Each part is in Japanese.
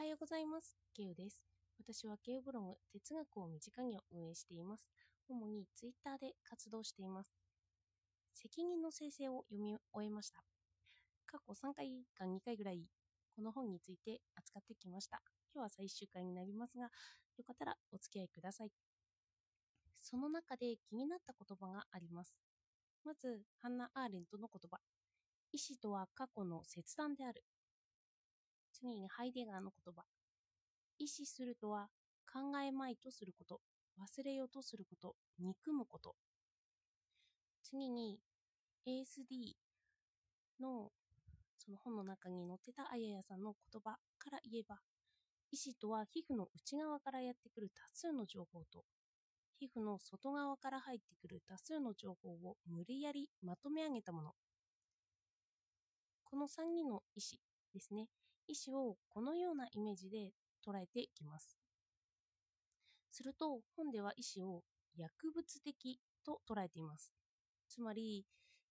はようございます。ケウです。私はケウブログ哲学を身近に運営しています。主にツイッターで活動しています。責任の生成を読み終えました。過去3回か2回ぐらいこの本について扱ってきました。今日は最終回になりますが、よかったらお付き合いください。その中で気になった言葉があります。まず、ハンナ・アーレントの言葉。意志とは過去の切断である。次にハイデガーの言葉。意志するとは考えまいとすること、忘れようとすること、憎むこと。次に ASD のその本の中に載ってたあややさんの言葉から言えば、意志とは皮膚の内側からやってくる多数の情報と、皮膚の外側から入ってくる多数の情報を無理やりまとめ上げたもの。この3人の意志ですね。意志をこのようなイメージで捉えていきます。すると、本では意志を薬物的と捉えています。つまり、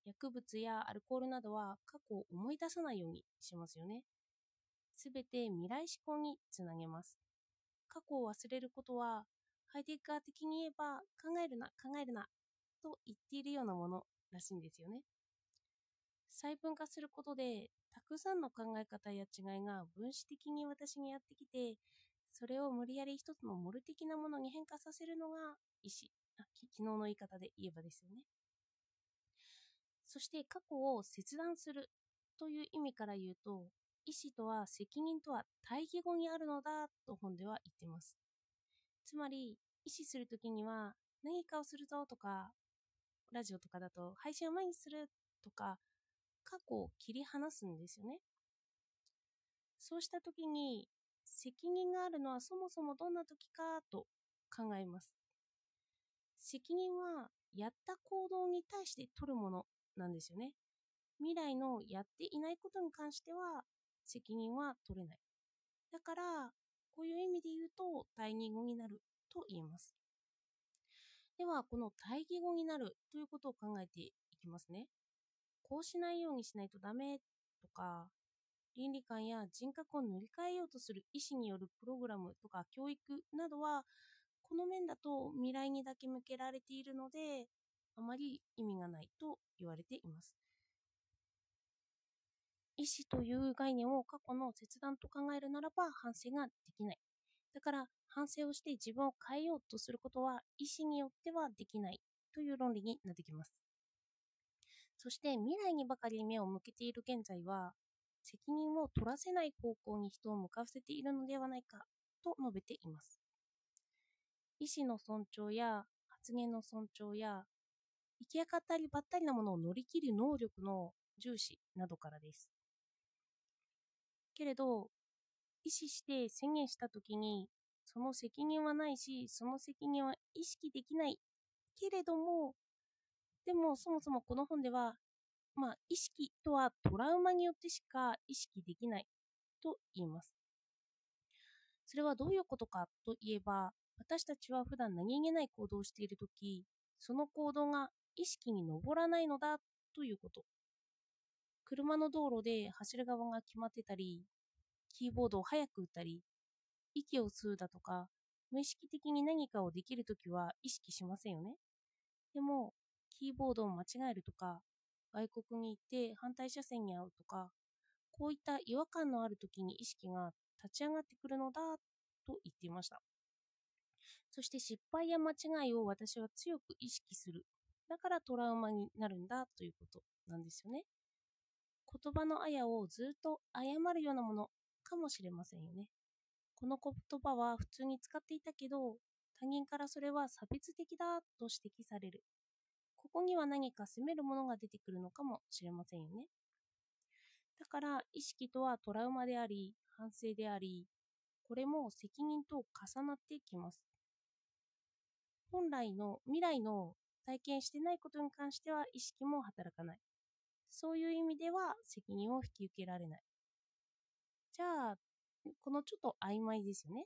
薬物やアルコールなどは過去を思い出さないようにしますよね。すべて未来思考につなげます。過去を忘れることは、ハイデッガー的に言えば、考えるな、考えるな、と言っているようなものらしいんですよね。細分化することで、たくさんの考え方や違いが分子的に私にやってきて、それを無理やり一つのモル的なものに変化させるのが意思。あ昨日の言い方で言えばですよね。そして過去を切断するという意味から言うと、意思とは責任とは対義語にあるのだと本では言ってます。つまり、意思するときには何かをするぞとか、ラジオとかだと配信を前にするとか、過去を切り離すんですよね。そうしたときに、責任があるのはそもそもどんな時かと考えます。責任はやった行動に対して取るものなんですよね。未来のやっていないことに関しては責任は取れない。だから、こういう意味で言うと対義語になると言えます。では、この対義語になるということを考えていきますね。こうしないようにしないとダメとか、倫理観や人格を塗り替えようとする意思によるプログラムとか教育などは、この面だと未来にだけ向けられているので、あまり意味がないと言われています。意思という概念を過去の切断と考えるならば反省ができない。だから反省をして自分を変えようとすることは意思によってはできないという論理になってきます。そして未来にばかり目を向けている現在は責任を取らせない方向に人を向かわせているのではないかと述べています。意思の尊重や発言の尊重や行き当たりばったりなものを乗り切る能力の重視などからです。けれど、意思して宣言したときに、その責任はないし、その責任は意識できない。けれども、でもそもそもこの本では、まあ、意識とはトラウマによってしか意識できないと言います。それはどういうことかといえば、私たちは普段何気ない行動をしているとき、その行動が意識に上らないのだということ。車の道路で走る側が決まってたり、キーボードを早く打ったり、息を吸うだとか、無意識的に何かをできるときは意識しませんよね。でも、キーボードを間違えるとか、外国に行って反対車線に遭うとか、こういった違和感のあるときに意識が立ち上がってくるのだと言っていました。そして失敗や間違いを私は強く意識する。だからトラウマになるんだということなんですよね。言葉のあやをずっと謝るようなものかもしれませんよね。この言葉は普通に使っていたけど、他人からそれは差別的だと指摘される。ここには何か責めるものが出てくるのかもしれませんよね。だから意識とはトラウマであり、反省であり、これも責任と重なってきます。本来の未来の体験してないことに関しては意識も働かない。そういう意味では責任を引き受けられない。じゃあ、このちょっと曖昧ですよね。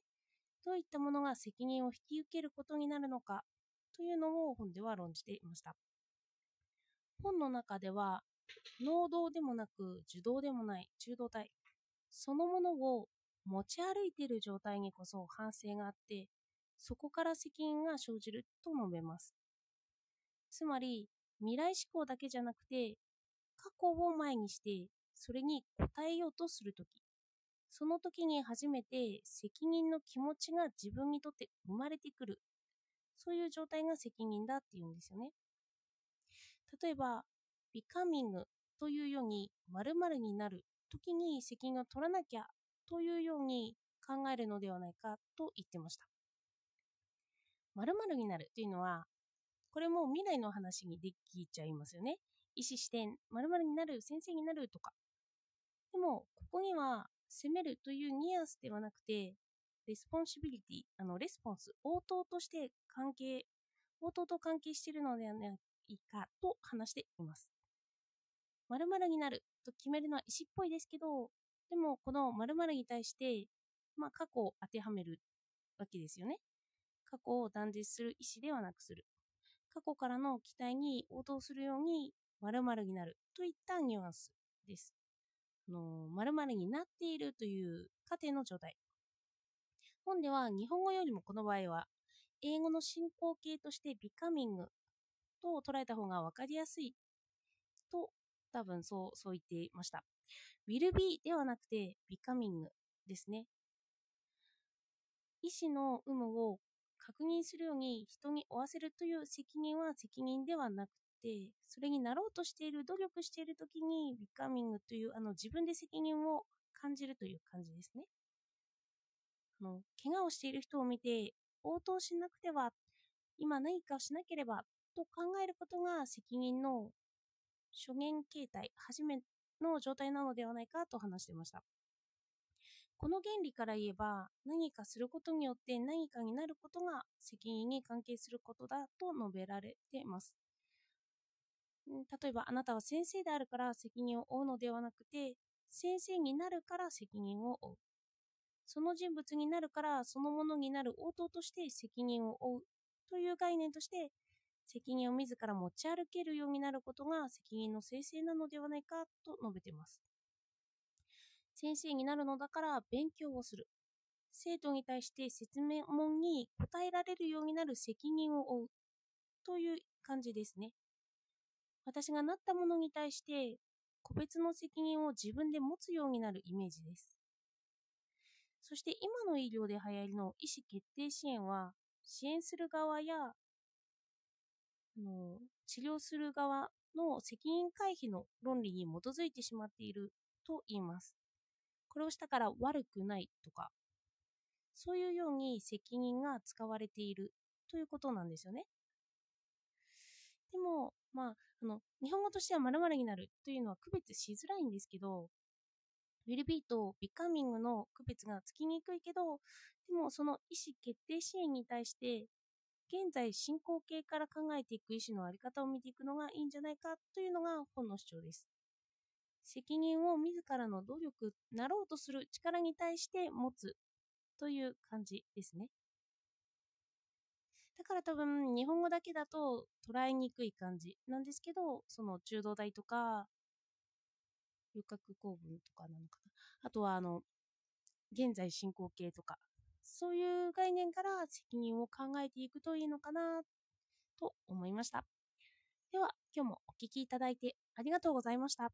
どういったものが責任を引き受けることになるのかというのを本では論じていました。本の中では、能動でもなく受動でもない中動体そのものを持ち歩いている状態にこそ反省があってそこから責任が生じると述べますつまり未来志向だけじゃなくて過去を前にしてそれに応えようとするときその時に初めて責任の気持ちが自分にとって生まれてくるそういう状態が責任だっていうんですよね。例えば becoming というように〇〇になる時に責任を取らなきゃというように考えるのではないかと言ってました。〇〇になるというのはこれも未来の話にできちゃいますよね。意思視点〇〇になる先生になるとか。でもここには責めるというニュアンスではなくてresponsibility あの response 応答として関係応答と関係しているのではないかと話しています〇〇になると決めるのは意思っぽいですけどでもこの〇〇に対してまあ過去を当てはめるわけですよね過去を断絶する意思ではなくする過去からの期待に応答するように〇〇になるといったニュアンスです。あの〇〇になっているという過程の状態。本では日本語よりもこの場合は英語の進行形として becoming と捉えた方が分かりやすいと多分そうそう言っていました。will be ではなくて becoming ですね。意思の有無を確認するように人に負わせるという責任は責任ではなくて、それになろうとしている、努力している時に、ビカミングというあの自分で責任を感じるという感じですね。あの怪我をしている人を見て、応答しなくては、今何かをしなければと考えることが責任の初言形態、初めの状態なのではないかと話していました。この原理から言えば何かすることによって何かになることが責任に関係することだと述べられています。例えばあなたは先生であるから責任を負うのではなくて先生になるから責任を負う。その人物になるからそのものになる応答として責任を負うという概念として責任を自ら持ち歩けるようになることが責任の生成なのではないかと述べています。先生になるのだから勉強をする。生徒に対して説明問に答えられるようになる責任を負う。という感じですね。私がなったものに対して個別の責任を自分で持つようになるイメージです。そして今の医療で流行りの意思決定支援は支援する側やあの治療する側の責任回避の論理に基づいてしまっていると言います。これをしたから悪くないとか、そういうように責任が使われているということなんですよね。でも、まあ、あの、日本語としては〇〇になるというのは区別しづらいんですけど、will be と becoming の区別がつきにくいけど、でもその意思決定支援に対して、現在進行形から考えていく意思の在り方を見ていくのがいいんじゃないかというのが本の主張です。責任を自らの努力、なろうとする力に対して持つという感じですね。だから多分日本語だけだと捉えにくい感じなんですけど、その中道大とか、遊郭公文とかなのかな。あとはあの、現在進行形とか、そういう概念から責任を考えていくといいのかなと思いました。では、今日もお聴きいただいてありがとうございました。